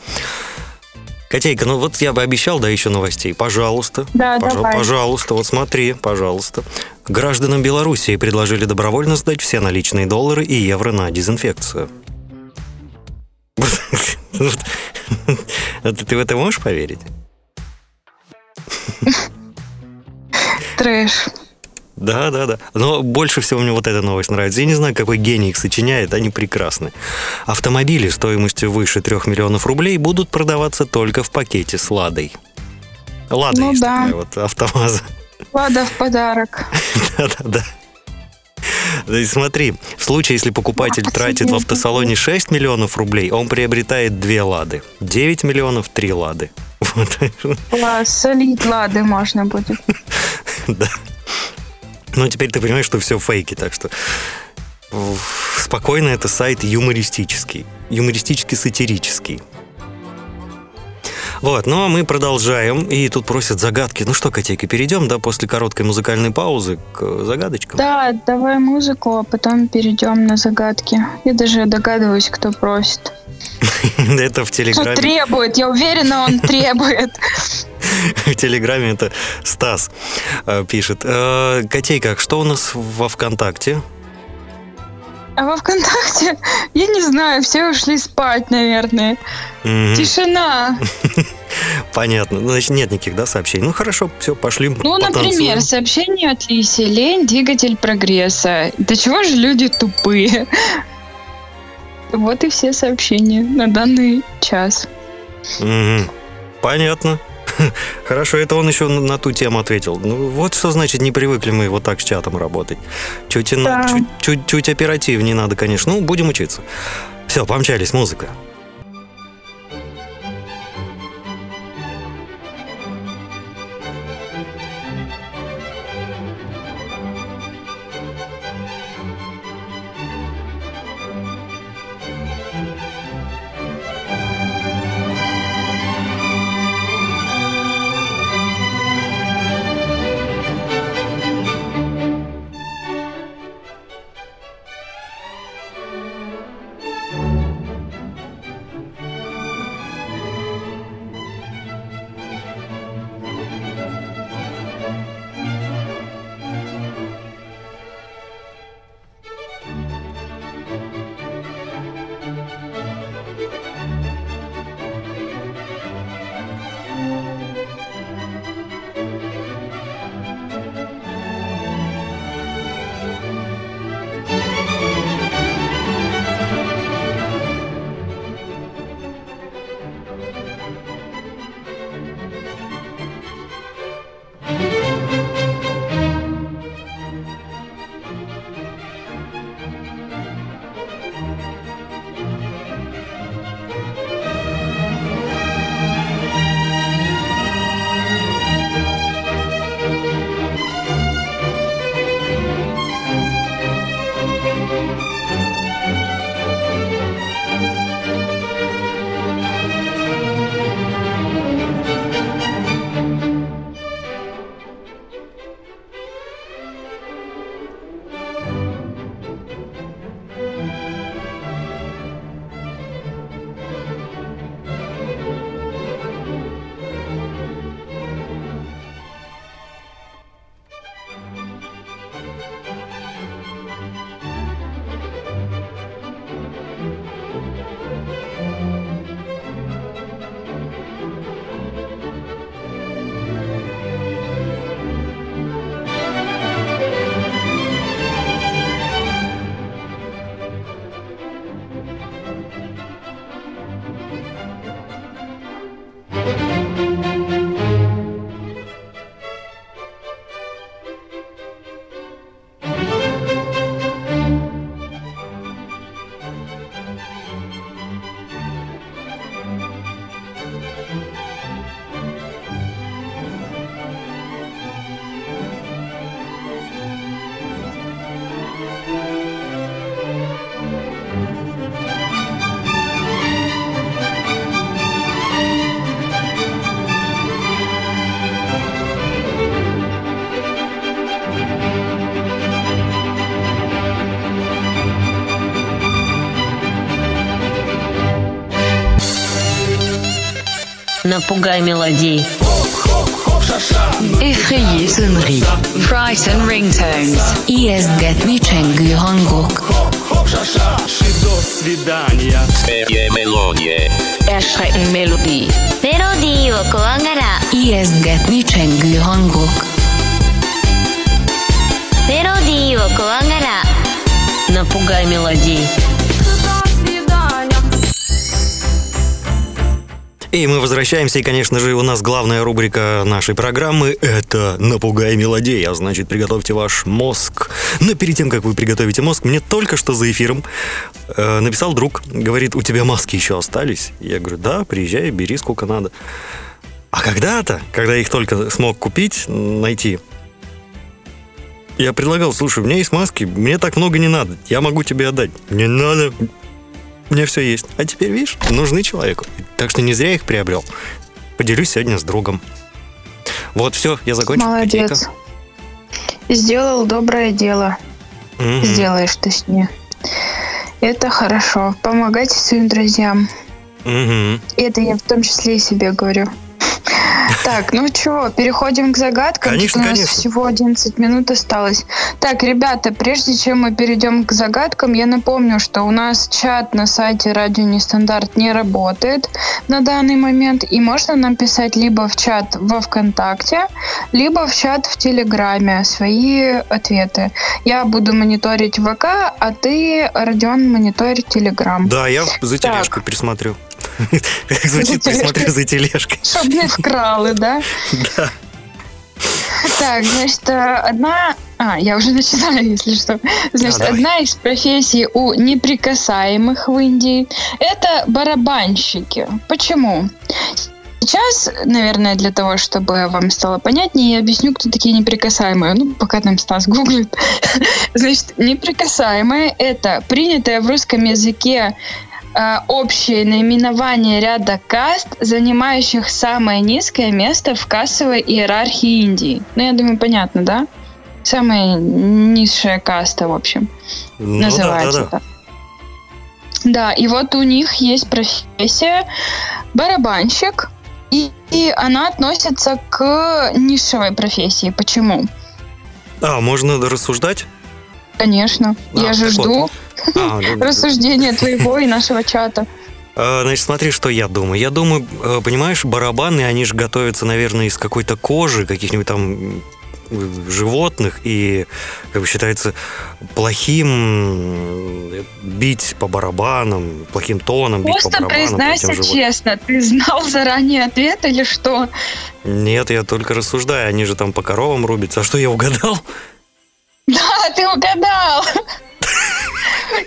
Котейка, ну вот я бы обещал, да, еще новостей. Пожалуйста. Да, Пожа- давай. Пожалуйста, вот смотри, пожалуйста. Гражданам Белоруссии предложили добровольно сдать все наличные доллары и евро на дезинфекцию. Ты в это можешь поверить? Трэш. Да, да, да. Но больше всего мне вот эта новость нравится. Я не знаю, какой гений их сочиняет, они прекрасны. Автомобили стоимостью выше 3 миллионов рублей будут продаваться только в пакете с «Ладой». «Лада» Ну есть да. такая вот автомаза. Лада в подарок. Да-да-да. Да смотри, в случае, если покупатель Да, тратит в автосалоне 6 миллионов рублей, он приобретает две «Лады». 9 миллионов – три «Лады». Вот. Класс, солить Лады можно будет. Да. Ну, теперь ты понимаешь, что все фейки, так что спокойно это сайт юмористический, юмористически-сатирический. Вот, ну а мы продолжаем, и тут просят загадки. Ну что, котейка, перейдем, да, после короткой музыкальной паузы к загадочкам? Да, давай музыку, а потом перейдем на загадки. Я даже догадываюсь, кто просит. Это в Телеграме. требует, я уверена, он требует. В Телеграме это Стас э, пишет. Э, Котейка, что у нас во ВКонтакте? А во ВКонтакте, я не знаю, все ушли спать, наверное. Мгм, Тишина. Понятно. Значит, нет никаких, да, сообщений. Ну, хорошо, все, пошли. Ну, потанцуем. например, сообщение от Лиси. Лень – двигатель прогресса. До чего же люди тупые? Вот и все сообщения на данный час. Мгм. Понятно. Хорошо, это он еще на, на ту тему ответил. Ну, вот что значит, не привыкли мы вот так с чатом работать. Чуть, Да. чуть, чуть, чуть оперативнее надо, конечно. Ну, будем учиться. Все, помчались, музыка. Напугай мелодии. Effrayé sonnerie. Frighten ringtones. Ijesztgetni csengő hangok. Szperje melodie. Erschrecken melodie. Melodie okongara. Ijesztgetni csengő hangok. Melodie okongara. Напугай мелодии. И мы возвращаемся, и, конечно же, у нас главная рубрика нашей программы – это «Напугай мелодей», а значит, приготовьте ваш мозг. Но перед тем, как вы приготовите мозг, мне только что за эфиром э, написал друг, говорит, у тебя маски еще остались? Я говорю, да, приезжай, бери сколько надо. А когда-то, когда я их только смог купить, найти, я предлагал, слушай, у меня есть маски, мне так много не надо, я могу тебе отдать. Не надо, у меня все есть. А теперь, видишь, нужны человеку. Так что не зря их приобрел. Поделюсь сегодня с другом. Вот, все, я закончил. Молодец. Котейка. Сделал доброе дело. Мгм. Сделаешь точнее. Это хорошо. Помогайте своим друзьям. Мгм. Это я в том числе и себе говорю. Так, ну чего, переходим к загадкам. Конечно, у нас конечно. всего 11 минут осталось. Так, ребята, прежде чем мы перейдем к загадкам, я напомню, что у нас чат на сайте Радио Нестандарт не работает на данный момент, и можно нам писать либо в чат во ВКонтакте, либо в чат в Телеграме свои ответы. Я буду мониторить ВК, а ты, Родион, мониторить Телеграм. Да, я за тележкой присмотрю. Как звучит, присмотрю за тележкой. Чтоб не вкрали, да? Да. Так, значит, э, одна... А, я уже начинаю, если что. Значит, давай. одна из профессий у неприкасаемых в Индии – это барабанщики. Почему? Сейчас, наверное, для того, чтобы вам стало понятнее, я объясню, кто такие неприкасаемые. Ну, пока там Стас гуглит. Значит, неприкасаемые – это принятое в русском языке э, общее наименование ряда каст, занимающих самое низкое место в кассовой иерархии Индии. Ну, я думаю, понятно, да? Самая низшая каста, в общем, Ну да, называется да, да. так. Да, и вот у них есть профессия барабанщик, и, и она относится к нишевой профессии. Почему? А, можно рассуждать? Конечно. А, я же так вот. А, ну, рассуждения твоего и нашего чата. А, Значит, смотри, что я думаю. Я думаю, э, понимаешь, барабаны, они же готовятся, наверное, из какой-то кожи, каких-нибудь там м, животных, и, как бы считается, плохим э, бить по барабанам, плохим тоном бить по Просто барабанам. по признайся честно, ты знал заранее ответ или что? Нет, я только рассуждаю, они же там по коровам рубятся. А что, я угадал? Да, ты угадал.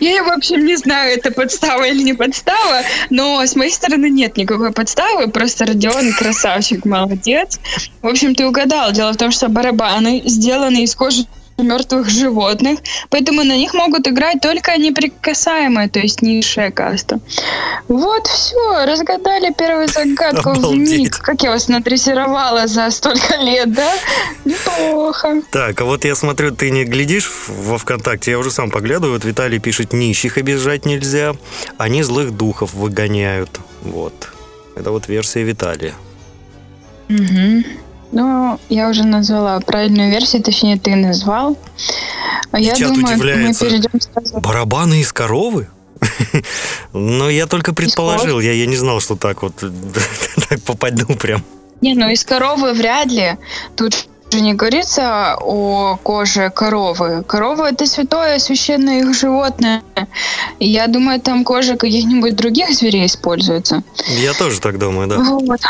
Я, в общем, не знаю, это подстава или не подстава, но с моей стороны нет никакой подставы, просто Родион красавчик, молодец. В общем, ты угадал. Дело в том, что барабаны сделаны из кожи мертвых животных, поэтому на них могут играть только неприкасаемые, то есть низшая каста. Вот, все, разгадали первую загадку в Обалдеть. миг. Как я вас надрессировала за столько лет, да? Неплохо. Так, а вот я смотрю, ты не глядишь во ВКонтакте, я уже сам поглядываю, вот Виталий пишет, нищих обижать нельзя, они злых духов выгоняют. Вот. Это вот версия Виталия. Мгм. Ну, я уже назвала правильную версию, точнее, ты назвал. А я чат думаю, удивляется. мы перейдем сразу. Барабаны из коровы? Ну, я только предположил, я, я не знал, что так вот так попаду прям. Не, ну из коровы вряд ли. Тут же не говорится о коже коровы. Корова это святое, священное их животное. И я думаю, там кожа каких-нибудь других зверей используется. Я тоже так думаю, да. Вот.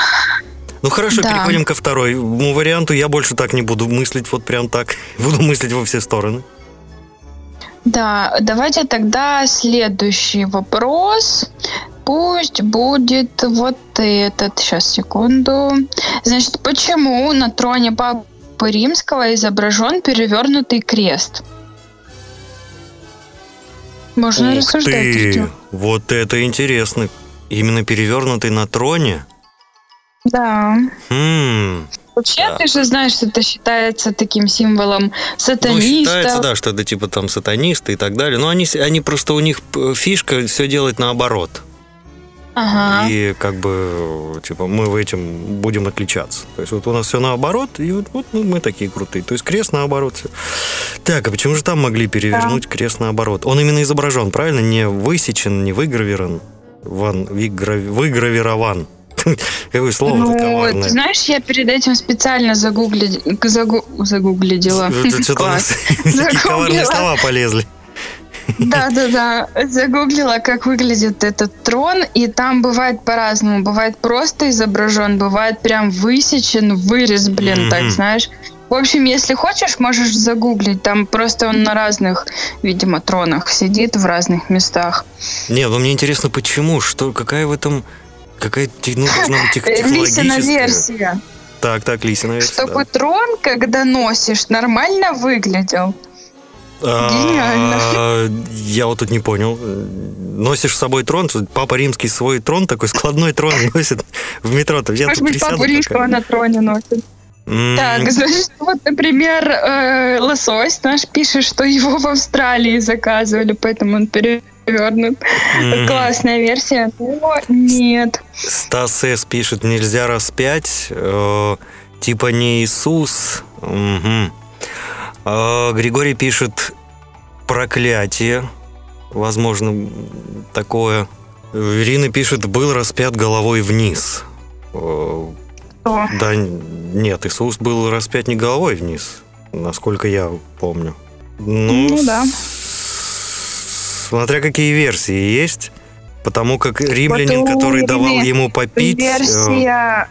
Ну хорошо, Да. переходим ко второму варианту. Я больше так не буду мыслить, вот прям так. Буду мыслить во все стороны. Да, давайте тогда следующий вопрос. Пусть будет вот этот. Сейчас, секунду. Значит, почему на троне Папы Римского изображен перевернутый крест? Можно Ух рассуждать. ты! Вот это интересно. Именно перевернутый на троне? Да. Хм. Вообще, Так. ты же знаешь, что это считается таким символом Ну, сатаниста. считается, да, что это типа там сатанисты и так далее. Но они, они просто у них фишка все делать наоборот. Ага. И как бы, типа, мы в этом будем отличаться. То есть вот у нас все наоборот, и вот, вот ну, мы такие крутые. То есть крест наоборот. всё. Так, а почему же там могли перевернуть крест наоборот? Он именно изображен, правильно? Не высечен, не выгравирован. Ван, выграви- выгравирован. Какое слово Ну, ты знаешь, я перед этим специально загугли... загу... загуглила. Что-то у нас коварные слова полезли. Да, да, да. Загуглила, как выглядит этот трон, и там бывает по-разному. Бывает просто изображен, бывает прям высечен, вырез, блин, так Мгм. знаешь. В общем, если хочешь, можешь загуглить. Там просто он на разных, видимо, тронах сидит в разных местах. Нет, ну мне интересно, почему? Что, какая в этом... Какая ну, должна быть тех- Э, Лисина технологическая... версия. Так, так, Лисина версия, Чтобы да. трон, когда носишь, нормально выглядел. А, Я вот тут не понял. Носишь с собой трон, папа римский свой трон, такой складной трон носит в метро. -то. Может быть, пока. римского на троне носит. Так, значит, вот, например, э, лосось наш пишет, что его в Австралии заказывали, поэтому он перевернут. м. Классная версия. Но нет. Стас С. пишет, нельзя распять, э, типа не Иисус. Мгм. А, Григорий пишет, проклятие, возможно, такое. Ирина пишет, был распят головой вниз. Э, Да нет, Иисус был распят не головой вниз, насколько я помню. Ну, Ну да. Смотря какие версии есть, потому как римлянин, Вот который давал ему попить... э, Версия...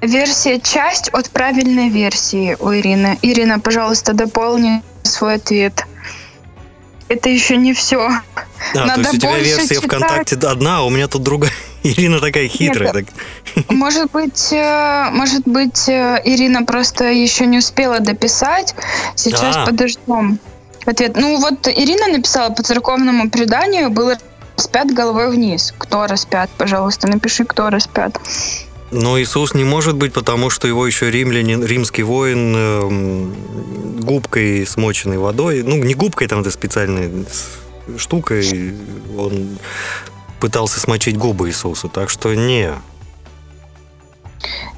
Версия часть от правильной версии у Ирины. Ирина, пожалуйста, дополни свой ответ. Это еще не все. а, то надо есть у тебя версия читать. ВКонтакте одна, а у меня тут другая. Ирина такая хитрая. Нет, так. Может быть, э, может быть, э, Ирина просто еще не успела дописать. Сейчас А. подождем. Ответ. Ну вот Ирина написала по церковному преданию был распят головой вниз. Кто распят? Пожалуйста, напиши, кто распят. Но Иисус не может быть, потому что его еще римлянин, римский воин эм, губкой смоченной водой, ну не губкой, там это специальной с- штукой, он пытался смочить губы Иисусу, так что не.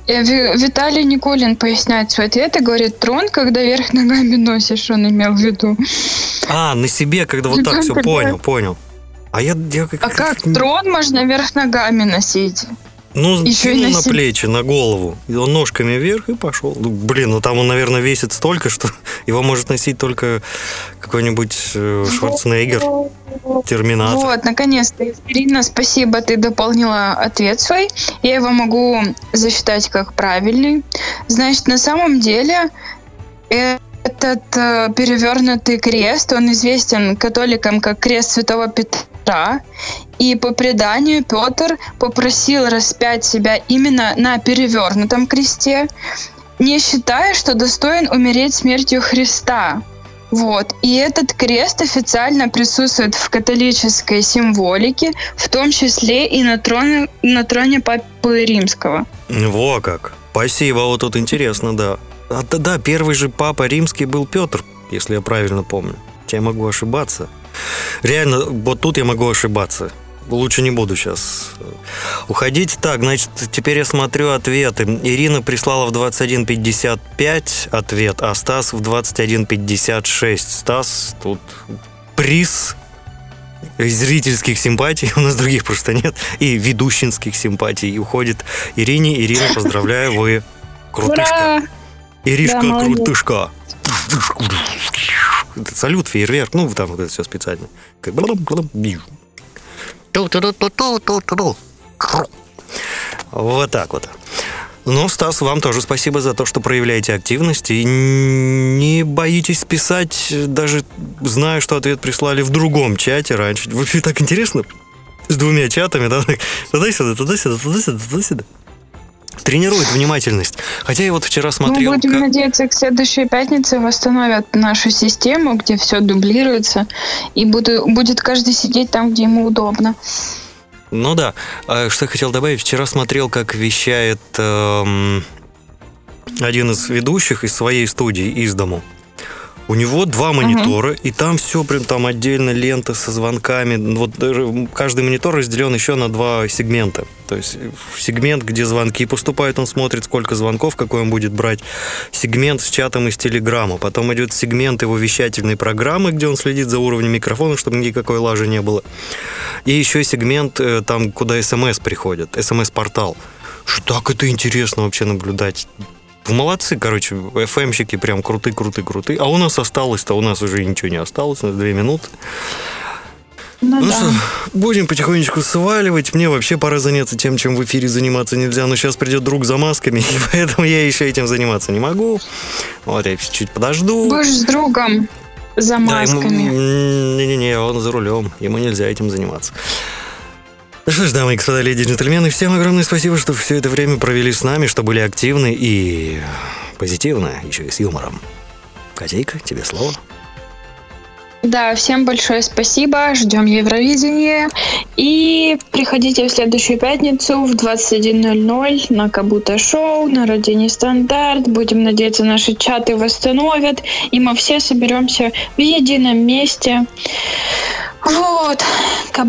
Э, Ви- Виталий Николин поясняет свой ответ и говорит, трон, когда вверх ногами носишь, он имел в виду. А, на себе, когда вот так все, понял, понял. А я, я А как трон можно вверх ногами носить? Ну, Еще и на на плечи, на голову. И он ножками вверх и пошел. Ну, блин, ну там он, наверное, весит столько, что его может носить только какой-нибудь э, Шварценеггер, Терминатор. Вот, наконец-то, Ирина, спасибо, ты дополнила ответ свой. Я его могу засчитать как правильный. Значит, на самом деле этот э, перевернутый крест, он известен католикам как крест Святого Петра. И по преданию Петр попросил распять себя именно на перевернутом кресте, не считая, что достоин умереть смертью Христа. Вот. И этот крест официально присутствует в католической символике, в том числе и на троне, на троне Папы Римского. Во как. Спасибо, вот тут интересно, да. А, да, да, первый же папа римский был Петр, если я правильно помню. Я могу ошибаться. Реально, вот тут я могу ошибаться. Лучше не буду сейчас уходить. Так, значит, теперь я смотрю ответы. Ирина прислала в 21.55 ответ, а Стас в 21.56. Стас, тут приз зрительских симпатий, у нас других просто нет, и ведущинских симпатий уходит Ирине. Ирина, поздравляю, вы крутышка. Иришка Да, крутышка. Салют, фейерверк, ну, там вот это все специально. Вот так вот. Ну, Стас, вам тоже спасибо за то, что проявляете активность и не боитесь писать, даже зная, что ответ прислали в другом чате раньше. Вообще так интересно с двумя чатами, да? Туда-сюда, туда-сюда, туда-сюда, туда-сюда. Тренирует внимательность. Хотя я вот вчера смотрел... Мы будем как- надеяться, к следующей пятнице восстановят нашу систему, где все дублируется, и буду, будет каждый сидеть там, где ему удобно. Ну да. А Что я хотел добавить, вчера смотрел, как вещает эм, один из ведущих из своей студии из дому. У него два монитора, и там все прям там отдельно лента со звонками. Вот каждый монитор разделен еще на два сегмента. То есть в сегмент, где звонки поступают, он смотрит, сколько звонков, какой он будет брать. Сегмент с чатом из Телеграма. Потом идет сегмент его вещательной программы, где он следит за уровнем микрофона, чтобы никакой лажи не было. И еще сегмент э, там, куда смс приходят, смс-портал. Что так это интересно вообще наблюдать. Молодцы, короче, FM-щики прям круты, круты, круты. А у нас осталось-то, у нас уже ничего не осталось, у нас две минуты. Ну, Ну да. что, будем потихонечку сваливать. Мне вообще пора заняться тем, чем в эфире заниматься нельзя. Но сейчас придет друг за масками, и поэтому я еще этим заниматься не могу. Вот я чуть подожду. Будешь с другом за Да, ему- масками. Не-не-не, он за рулем. Ему нельзя этим заниматься. Ну что ж, дамы и господа, леди и джентльмены, всем огромное спасибо, что все это время провели с нами, что были активны и позитивно, еще и с юмором. Котейка, тебе слово. Да, всем большое спасибо. Ждем Евровидение. И приходите в следующую пятницу в 21.00 на Кабута Шоу, на Радио Нестандарт. Будем надеяться, наши чаты восстановят. И мы все соберемся в едином месте. Вот. Как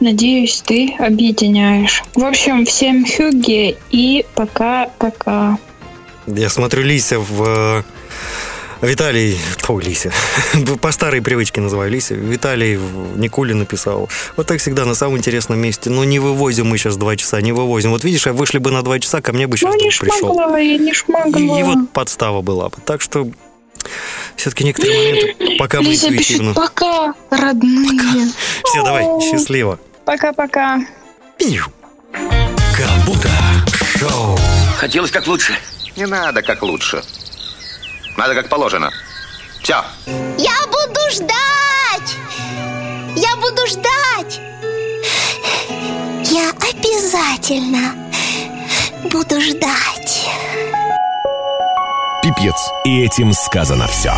надеюсь, ты объединяешь. В общем, всем хюги и пока-пока. Я смотрю Лися в... Виталий, фу, Лися, по старой привычке называю Лися, Виталий в Никуле написал. Вот так всегда на самом интересном месте. Но не вывозим мы сейчас два часа, не вывозим. Вот видишь, а вышли бы на два часа, ко мне бы сейчас Ну, не пришел. я не И, шмагала. и вот подстава была бы. Так что все-таки некоторые моменты, пока мы интуитивно. пока, родные. Все, давай, счастливо. Пока-пока. Кабута Шоу. Хотелось как лучше. Не надо как лучше. Надо как положено. Все. Я буду ждать! Я буду ждать! Я обязательно буду ждать. Пипец. И этим сказано все.